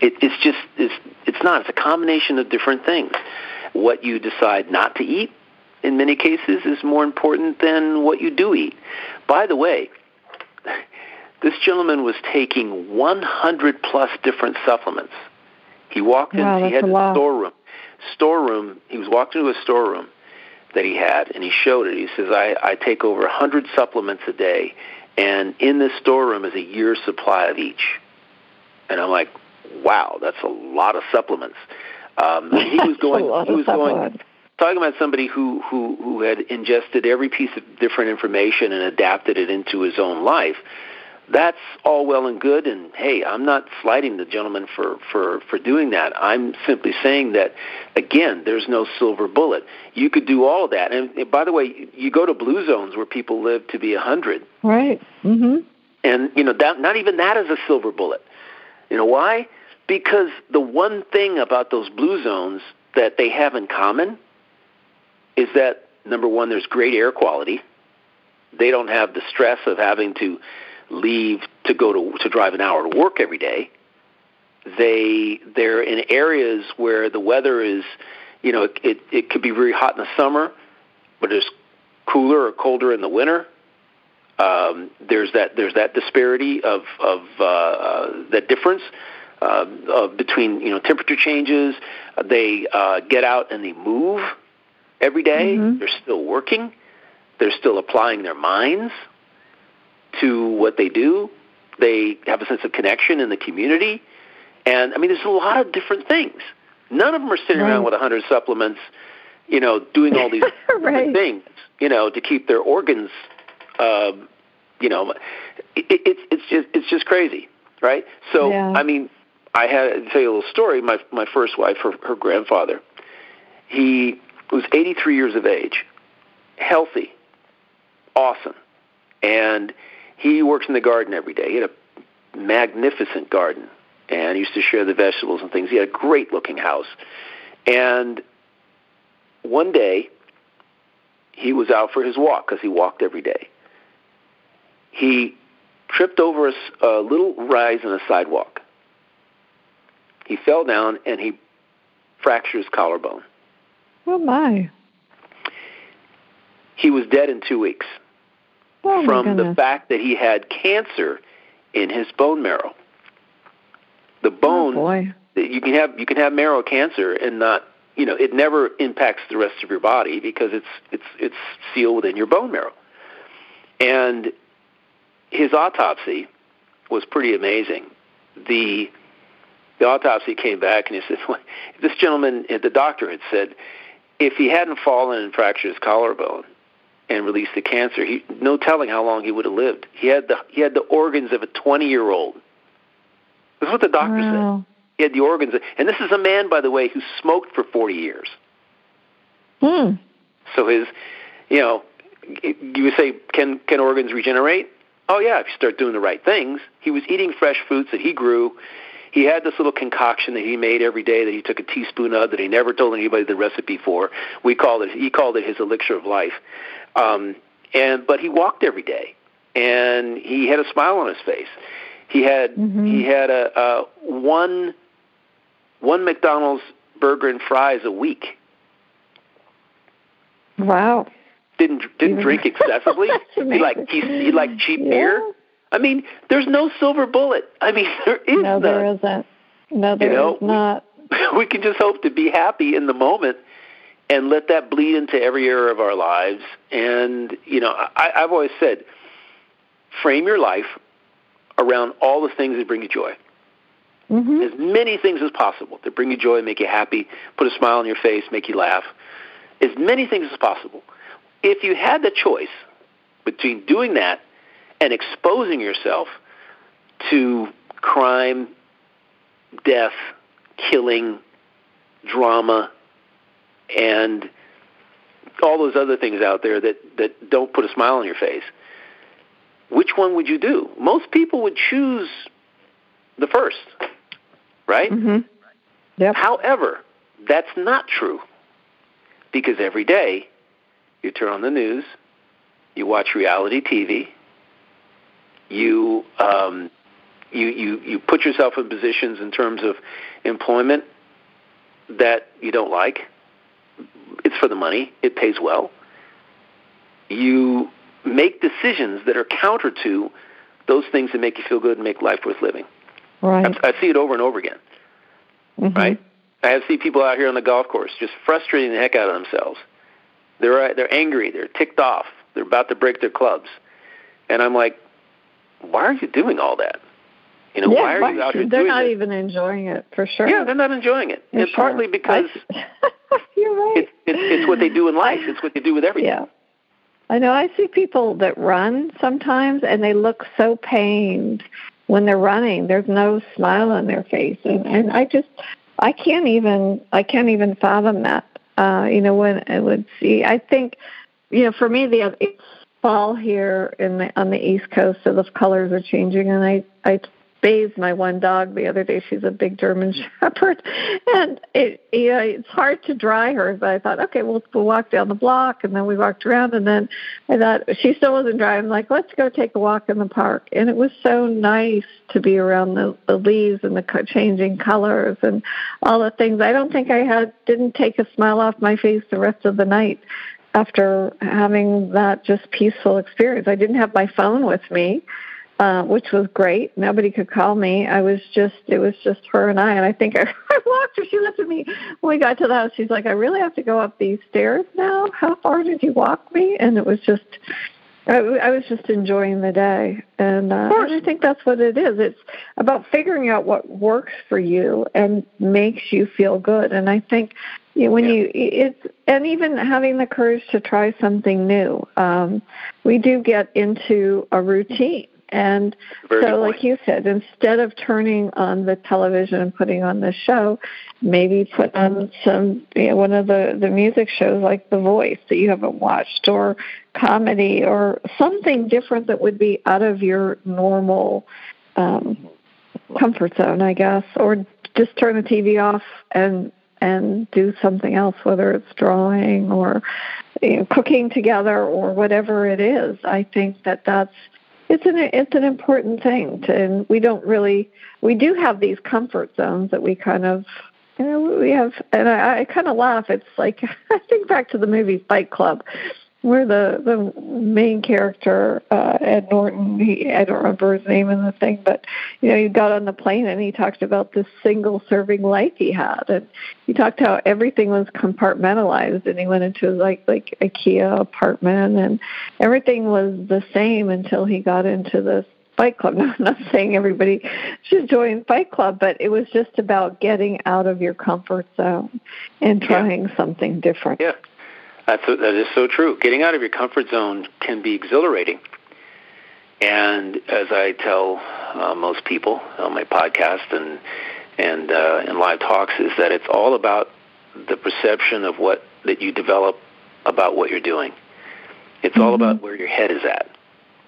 Speaker 2: it, it's just it's it's not. It's a combination of different things what you decide not to eat in many cases is more important than what you do eat. By the way, this gentleman was taking 100 plus different supplements. He walked
Speaker 1: wow,
Speaker 2: in, he had a storeroom. Storeroom, he was walking into a storeroom that he had, and he showed it. He says, I, I take over a 100 supplements a day, and in this storeroom is a year's supply of each. And I'm like, wow, that's a lot of supplements. Um, he was going.
Speaker 1: he
Speaker 2: was going. Talking about somebody who, who who had ingested every piece of different information and adapted it into his own life that's all well and good and hey i'm not slighting the gentleman for for for doing that. I'm simply saying that again there's no silver bullet. You could do all of that. And, and by the way you go to blue zones where people live to be a hundred.
Speaker 1: Right. Mhm
Speaker 2: and you know that not even that is a silver bullet. You know why? Because the one thing about those blue zones that they have in common is that number one there's great air quality. They don't have the stress of having to leave to go to to drive an hour to work every day. They they're in areas where the weather is, you know, it it, it could be very hot in the summer, but it's cooler or colder in the winter. Um, there's that there's that disparity of of uh, uh, that difference uh, uh, between you know temperature changes. They uh, get out and they move every day.
Speaker 1: Mm-hmm.
Speaker 2: They're still working. They're still applying their minds to what they do. They have a sense of connection in the community. And I mean, there's a lot of different things. None of them are sitting
Speaker 1: right.
Speaker 2: around with a hundred supplements, you know, doing all these
Speaker 1: right.
Speaker 2: things, you know, to keep their organs, um, you know, it, it's it's just it's just crazy, right? So
Speaker 1: yeah.
Speaker 2: I mean, I had to tell you a little story. My my first wife, her, her grandfather, he was 83 years of age, healthy, awesome, and he works in the garden every day. He had a magnificent garden and used to share the vegetables and things. He had a great looking house. And one day, he was out for his walk because he walked every day. He tripped over a, a little rise in a sidewalk. He fell down and he fractured his collarbone.
Speaker 1: Oh my!
Speaker 2: He was dead in two weeks
Speaker 1: oh,
Speaker 2: from the fact that he had cancer in his bone marrow. The oh, bone
Speaker 1: oh, boy.
Speaker 2: you can have you can have marrow cancer and not you know it never impacts the rest of your body because it's it's it's sealed within your bone marrow. And his autopsy was pretty amazing. The the autopsy came back and he said, well, this gentleman, the doctor had said, if he hadn't fallen and fractured his collarbone and released the cancer, he no telling how long he would have lived. He had the he had the organs of a 20 year old. This is what the doctor
Speaker 1: wow.
Speaker 2: said. He had the organs, and this is a man, by the way, who smoked for 40 years.
Speaker 1: Hmm.
Speaker 2: So his, you know, you would say, can can organs regenerate? Oh yeah, if you start doing the right things. He was eating fresh fruits that he grew. He had this little concoction that he made every day that he took a teaspoon of that he never told anybody the recipe for. We called it he called it his elixir of life. Um, and but he walked every day, and he had a smile on his face. He had
Speaker 1: mm-hmm.
Speaker 2: he had a, a one one McDonald's burger and fries a week.
Speaker 1: Wow.
Speaker 2: Didn't didn't drink excessively. he like he, he like cheap
Speaker 1: yeah.
Speaker 2: beer. I mean, there's no silver bullet. I mean, there is
Speaker 1: no,
Speaker 2: none.
Speaker 1: there isn't. No, there
Speaker 2: you know,
Speaker 1: is not.
Speaker 2: We, we can just hope to be happy in the moment and let that bleed into every area of our lives. And you know, I, I've always said, frame your life around all the things that bring you joy.
Speaker 1: Mm-hmm.
Speaker 2: As many things as possible that bring you joy, make you happy, put a smile on your face, make you laugh. As many things as possible. If you had the choice between doing that and exposing yourself to crime, death, killing, drama, and all those other things out there that, that don't put a smile on your face, which one would you do? Most people would choose the first, right?
Speaker 1: Mm-hmm. Yep.
Speaker 2: However, that's not true because every day you turn on the news, you watch reality TV, you um, you you you put yourself in positions in terms of employment that you don't like. It's for the money. It pays well. You make decisions that are counter to those things that make you feel good and make life worth living.
Speaker 1: Right.
Speaker 2: I, I see it over and over again.
Speaker 1: Mm-hmm.
Speaker 2: Right. I have seen people out here on the golf course just frustrating the heck out of themselves. They're they're angry. They're ticked off. They're about to break their clubs, and I'm like, why are you doing all that? You know,
Speaker 1: yeah,
Speaker 2: why are you out here
Speaker 1: They're not
Speaker 2: this?
Speaker 1: even enjoying it for sure.
Speaker 2: Yeah, they're not enjoying it,
Speaker 1: For
Speaker 2: and
Speaker 1: sure.
Speaker 2: partly because
Speaker 1: I, you're right.
Speaker 2: it's, it's it's what they do in life. It's what they do with everything.
Speaker 1: Yeah. I know I see people that run sometimes and they look so pained when they're running. There's no smile on their face and, and I just I can't even I can't even fathom that. Uh, you know, when I would see I think you know, for me the it's fall here in the on the east coast so the colors are changing and I I bathed my one dog the other day. She's a big German Shepherd, and it you know it's hard to dry her. But I thought, okay, we'll we'll walk down the block, and then we walked around, and then I thought she still wasn't dry. I'm like, let's go take a walk in the park, and it was so nice to be around the, the leaves and the changing colors and all the things. I don't think I had didn't take a smile off my face the rest of the night after having that just peaceful experience. I didn't have my phone with me uh, which was great. Nobody could call me. I was just, it was just her and I. And I think I, I walked her. She looked at me when we got to the house. She's like, I really have to go up these stairs now. How far did you walk me? And it was just, I, I was just enjoying the day. And, uh, and I think that's what it is. It's about figuring out what works for you and makes you feel good. And I think you know, when you it's and even having the courage to try something new um we do get into a routine and
Speaker 2: Very
Speaker 1: so like you said instead of turning on the television and putting on the show maybe put on some you know, one of the the music shows like the voice that you haven't watched or comedy or something different that would be out of your normal um comfort zone i guess or just turn the tv off and and do something else whether it's drawing or you know, cooking together or whatever it is. I think that that's it's an it's an important thing to and we don't really we do have these comfort zones that we kind of you know we have and i, I kind of laugh. It's like i think back to the movie fight club where the the main character uh ed norton. He i don't remember his name in the thing but you know he got on the plane and he talked about this single serving life he had. And he talked how everything was compartmentalized and he went into like like ikea apartment and everything was the same until he got into this fight club. Now, i'm not saying everybody should join fight club but it was just about getting out of your comfort zone and
Speaker 2: Yeah.
Speaker 1: trying something different.
Speaker 2: Yeah, that's that is so true. Getting out of your comfort zone can be exhilarating, and as I tell uh, most people on my podcast and and uh, in live talks, is that it's all about the perception of what that you develop about what you're doing. It's all about where your head is at,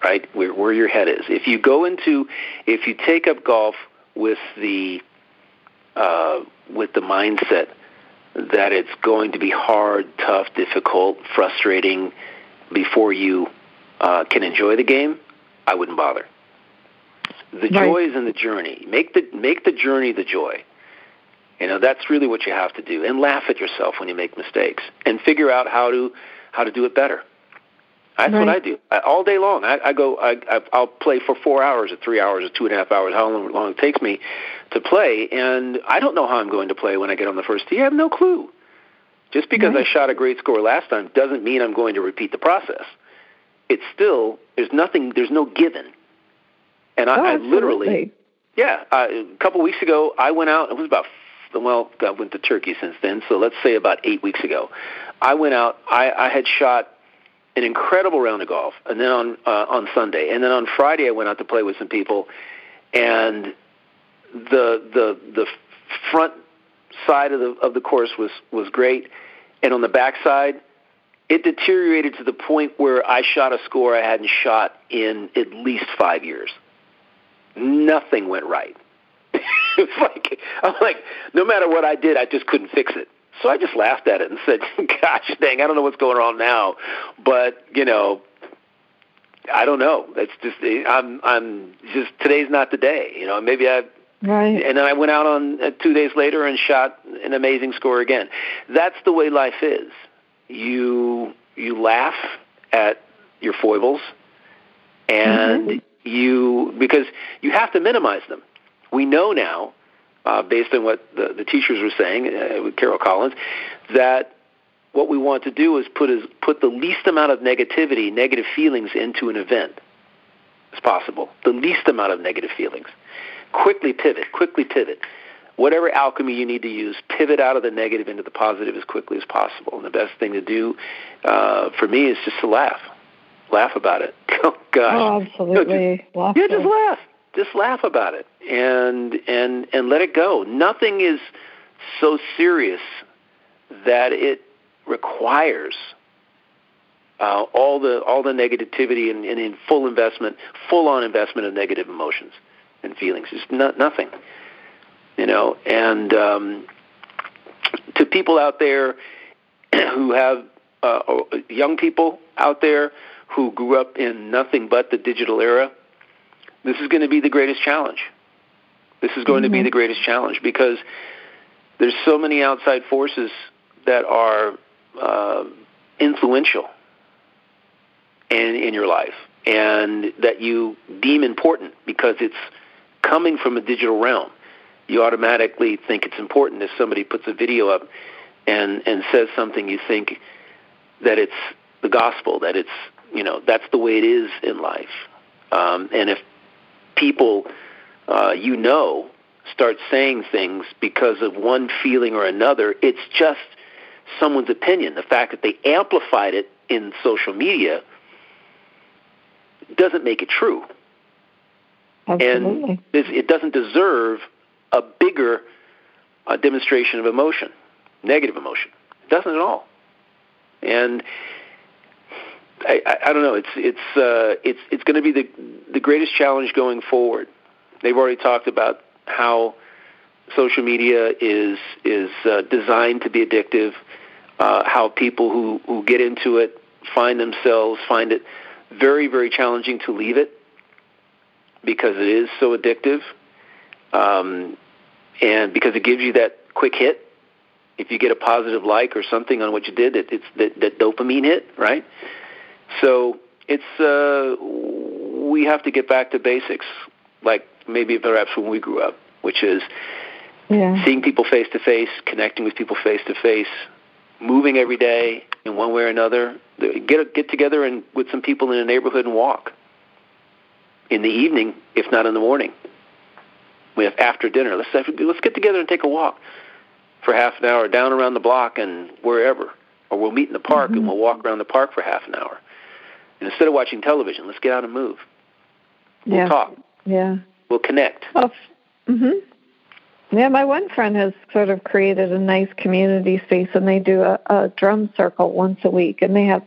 Speaker 2: right? Where where your head is. If you go into, if you take up golf with the uh, with the mindset that it's going to be hard, tough, difficult, frustrating before you uh, can enjoy the game, I wouldn't bother. The
Speaker 1: Right.
Speaker 2: joy is in the journey. Make the make the journey the joy. You know that's really what you have to do, and laugh at yourself when you make mistakes, and figure out how to how to do it better. That's what I do I, all day long. I, I go. I, I I'll play for four hours, or three hours, or two and a half hours, how long, long it takes me to play, and I don't know how I'm going to play when I get on the first tee. I have no clue. Just because
Speaker 1: Right.
Speaker 2: I shot a great score last time doesn't mean I'm going to repeat the process. It's still there's nothing. There's no given. And I,
Speaker 1: oh,
Speaker 2: I literally yeah, uh, a couple weeks ago, I went out. It was about well, I went to Turkey since then, so let's say about eight weeks ago. I went out. I, I had shot an incredible round of golf, and then on uh, on Sunday, and then on Friday, I went out to play with some people, and the the the front side of the of the course was was great, and on the back side, it deteriorated to the point where I shot a score I hadn't shot in at least five years nothing went right. it's like I'm like, no matter what I did, I just couldn't fix it. So I just laughed at it and said, "Gosh, dang, I don't know what's going on now, but you know, I don't know. It's just I'm I'm just today's not the day. You know, maybe I
Speaker 1: Right.
Speaker 2: and then I went out on uh, two days later and shot an amazing score again. That's the way life is. You you laugh at your foibles, and
Speaker 1: Mhm.
Speaker 2: you because you have to minimize them. We know now, uh, based on what the, the teachers were saying uh, with Carol Collins, that what we want to do is put is put the least amount of negativity, negative feelings into an event as possible. The least amount of negative feelings quickly pivot, quickly pivot. Whatever alchemy you need to use, pivot out of the negative into the positive as quickly as possible. And the best thing to do uh, for me is just to laugh, laugh about it. Oh gosh,
Speaker 1: oh, absolutely,
Speaker 2: just, yeah, just laugh, just laugh about it, and and and let it go. Nothing is so serious that it requires uh, all the all the negativity and, and in full investment, full on investment of negative emotions and feelings. It's not, nothing, you know. And um, to people out there who have uh, young people out there who grew up in nothing but the digital era, this is going to be the greatest challenge. This is going mm-hmm. to be mm-hmm. the greatest challenge because there's so many outside forces that are uh, influential in, in your life and that you deem important because it's coming from a digital realm. You automatically think it's important if somebody puts a video up and, and says something you think that it's the gospel, that it's, you know, that's the way it is in life. Um, and if people uh, you know start saying things because of one feeling or another, it's just someone's opinion. The fact that they amplified it in social media doesn't make it true.
Speaker 1: Absolutely.
Speaker 2: And it doesn't deserve a bigger uh, demonstration of emotion, negative emotion. It doesn't at all. And I, I, I don't know. It's it's uh, it's it's going to be the the greatest challenge going forward. They've already talked about how social media is is uh, designed to be addictive. Uh, how people who who get into it find themselves find it very, very challenging to leave it because it is so addictive, um, and because it gives you that quick hit. If you get a positive like or something on what you did, it, it's that, that dopamine hit, right? So it's uh, we have to get back to basics, like maybe perhaps when we grew up, which is yeah. seeing people face to face, connecting with people face to face, moving every day in one way or another. Get get together and with some people in a neighborhood and walk. In the evening, if not in the morning. We have after dinner. Let's let's get together and take a walk for half an hour down around the block and wherever, or we'll meet in the park mm-hmm. and we'll walk around the park for half an hour. And instead of watching television, let's get out and move. We'll
Speaker 1: yeah.
Speaker 2: talk.
Speaker 1: Yeah.
Speaker 2: We'll connect.
Speaker 1: Oh, mhm. Yeah, my one friend has sort of created a nice community space, and they do a, a drum circle once a week, and they have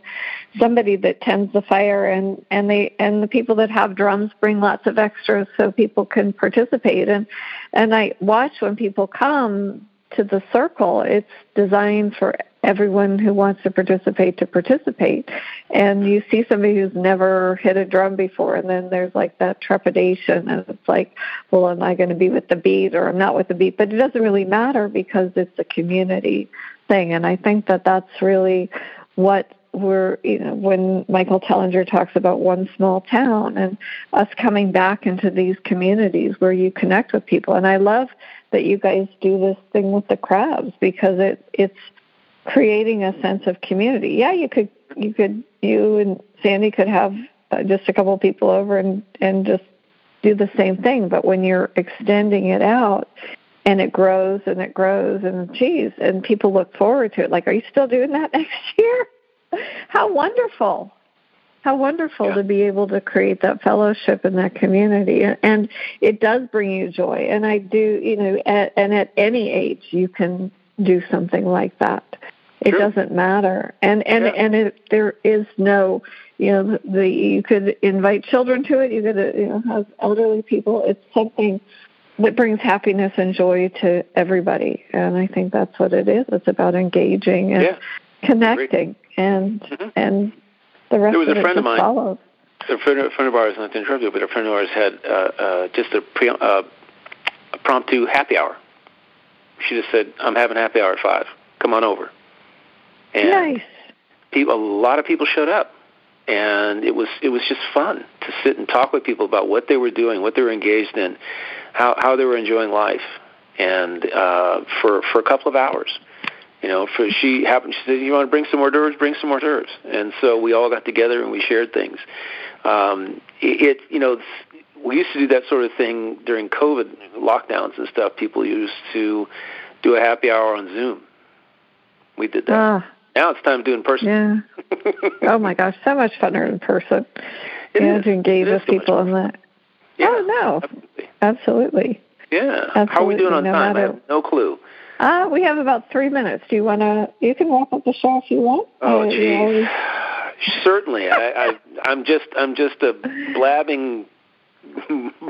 Speaker 1: somebody that tends the fire, and and they and the people that have drums bring lots of extras so people can participate, and and I watch when people come to the circle. It's designed for everyone who wants to participate to participate. And you see somebody who's never hit a drum before, and then there's like that trepidation, and it's like, well, am I going to be with the beat or I'm not with the beat? But it doesn't really matter because it's a community thing. And I think that that's really what we're, you know, when Michael Tellinger talks about one small town and us coming back into these communities where you connect with people. And I love that you guys do this thing with the crabs because it it's creating a sense of community. Yeah, you could you could you and Sandy could have uh, just a couple of people over and and just do the same thing, but when you're extending it out and it grows and it grows and geez, and people look forward to it. Like, are you still doing that next year? How wonderful! How wonderful yeah. to be able to create that fellowship in that community, and it does bring you joy. And I do, you know, at, and at any age, you can do something like that. It sure. doesn't matter, and and yeah. and it, there is no, you know, the you could invite children to it. You could uh, you know have elderly people. It's something that brings happiness and joy to everybody, and I think that's what it is. It's about engaging and
Speaker 2: yeah.
Speaker 1: Connecting, and mm-hmm. and the rest
Speaker 2: there was
Speaker 1: of
Speaker 2: a friend of mine,
Speaker 1: follows.
Speaker 2: A friend, a friend of ours, not to interrupt you, but a friend of ours had uh, uh, just a, pre, uh, a promptu happy hour. She just said, "I'm having happy hour at five. Come on over." And
Speaker 1: nice.
Speaker 2: People, a lot of people showed up, and it was it was just fun to sit and talk with people about what they were doing, what they were engaged in, how how they were enjoying life, and uh, for for a couple of hours you know, for she happened. She said, "You want to bring some hors d'oeuvres? Bring some hors d'oeuvres." And so we all got together and we shared things. Um, it, it, you know, we used to do that sort of thing during COVID lockdowns and stuff. People used to do a happy hour on Zoom. We did that. Uh, now it's time to do it in person.
Speaker 1: Yeah. oh my gosh, so much funner in person. It yeah, is. to engage with so people in that. Yeah, oh no, absolutely. absolutely.
Speaker 2: Yeah. Absolutely. How are we doing on no time? Matter, I have no clue.
Speaker 1: Uh, we have about three minutes. Do you want to? You can wrap up the show if you want.
Speaker 2: Oh, geez. Certainly. I, I, I'm just, I'm just a blabbing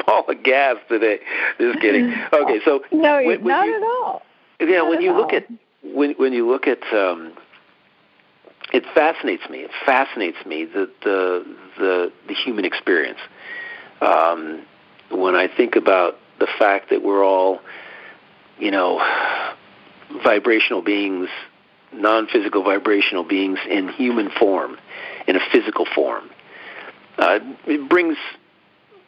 Speaker 2: ball of gas today. Just kidding. Okay, so
Speaker 1: no, when, when not you, at all.
Speaker 2: Yeah, when you
Speaker 1: all.
Speaker 2: look at when when you look at um, it fascinates me. It fascinates me the the the, the human experience. Um, when I think about the fact that we're all, you know, vibrational beings, non-physical vibrational beings in human form, in a physical form, uh, it brings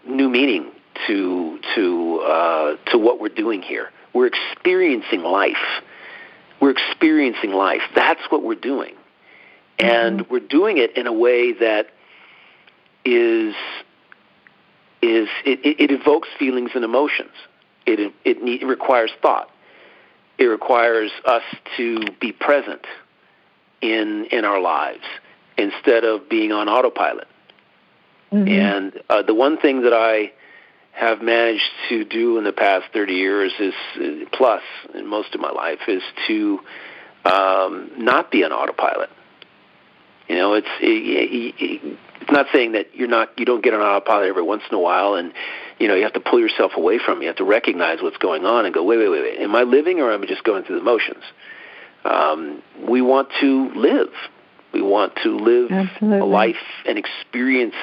Speaker 2: new meaning to to uh, to what we're doing here. We're experiencing life. We're experiencing life. That's what we're doing, and mm-hmm. we're doing it in a way that is is it, it evokes feelings and emotions. It it, need, it requires thought. It requires us to be present in in our lives instead of being on autopilot. Mm-hmm. And uh, the one thing that I have managed to do in the past 30 years is uh, plus in most of my life is to um, not be on autopilot. You know, it's it, it, it's not saying that you're not you don't get an autopilot every once in a while, and you know you have to pull yourself away from. it. You have to recognize what's going on and go, wait, wait, wait, wait. Am I living or am I just going through the motions? Um, we want to live. We want to live
Speaker 1: Absolutely.
Speaker 2: a life and experience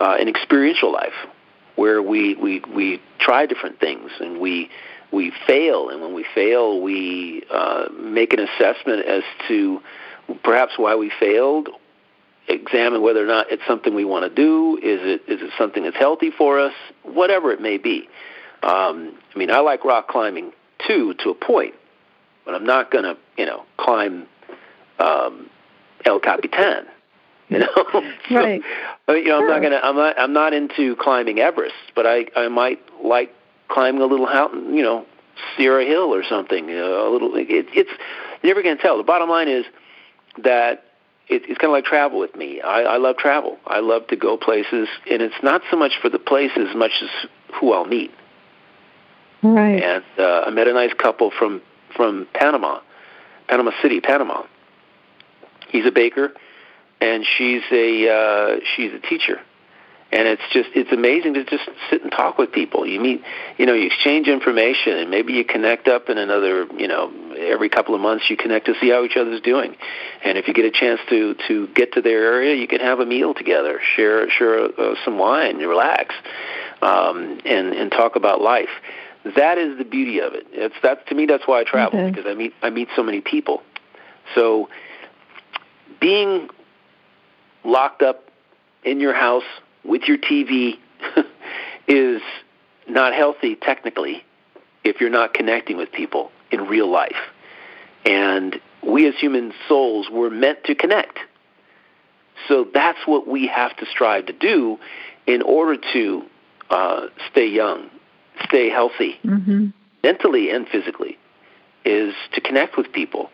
Speaker 2: uh, an experiential life where we, we, we try different things and we, we fail. And when we fail, we uh, make an assessment as to perhaps why we failed, examine whether or not it's something we want to do. Is it, is it something that's healthy for us? Whatever it may be. Um, I mean, I like rock climbing too, to a point, but I'm not going to, you know, climb um, El Capitan. You know,
Speaker 1: so, right?
Speaker 2: You know, sure. I'm not gonna. I'm not. I'm not into climbing Everest, but I I might like climbing a little mountain. You know, Sierra Hill or something. You know, a little. It, it's you're never gonna tell. The bottom line is that it, it's kind of like travel with me. I, I love travel. I love to go places, and it's not so much for the place as much as who I'll meet.
Speaker 1: Right.
Speaker 2: And uh, I met a nice couple from from Panama, Panama City, Panama. He's a baker and she's a uh, she's a teacher, and it's just it's amazing to just sit and talk with people. You meet, you know, you exchange information, and maybe you connect up in another, you know, every couple of months you connect to see how each other's doing, and if you get a chance to to get to their area, you can have a meal together, share share uh, some wine, relax, um, and and talk about life. That is the beauty of it. It's that to me. That's why I travel okay. because I meet I meet so many people. So being locked up in your house with your TV is not healthy technically if you're not connecting with people in real life. And we as human souls were meant to connect. So that's what we have to strive to do in order to uh, stay young, stay healthy,
Speaker 1: mm-hmm.
Speaker 2: mentally and physically, is to connect with people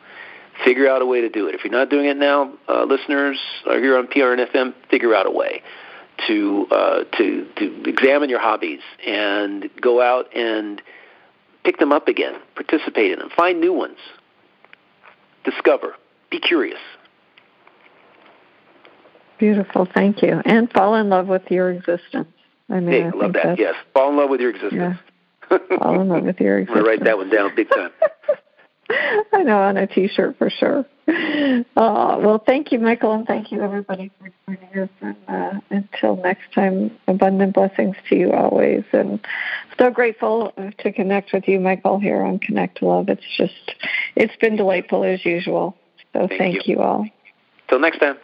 Speaker 2: figure out a way to do it. If you're not doing it now, uh, listeners, or here on PRN FM, figure out a way to uh, to to examine your hobbies and go out and pick them up again, participate in them, find new ones, discover, be curious.
Speaker 1: Beautiful, thank you, and fall in love with your existence. I mean,
Speaker 2: hey, I, love that. Yes, fall in love with your existence.
Speaker 1: Yeah. fall in love with your existence.
Speaker 2: I'm gonna write that one down big time.
Speaker 1: I know on a T-shirt for sure. Uh, well, thank you, Michael, and thank you everybody for joining us. And uh, until next time, abundant blessings to you always. And so grateful to connect with you, Michael, here on Connect Love. It's just, it's been delightful as usual. So
Speaker 2: thank,
Speaker 1: thank you. you all.
Speaker 2: Till next time.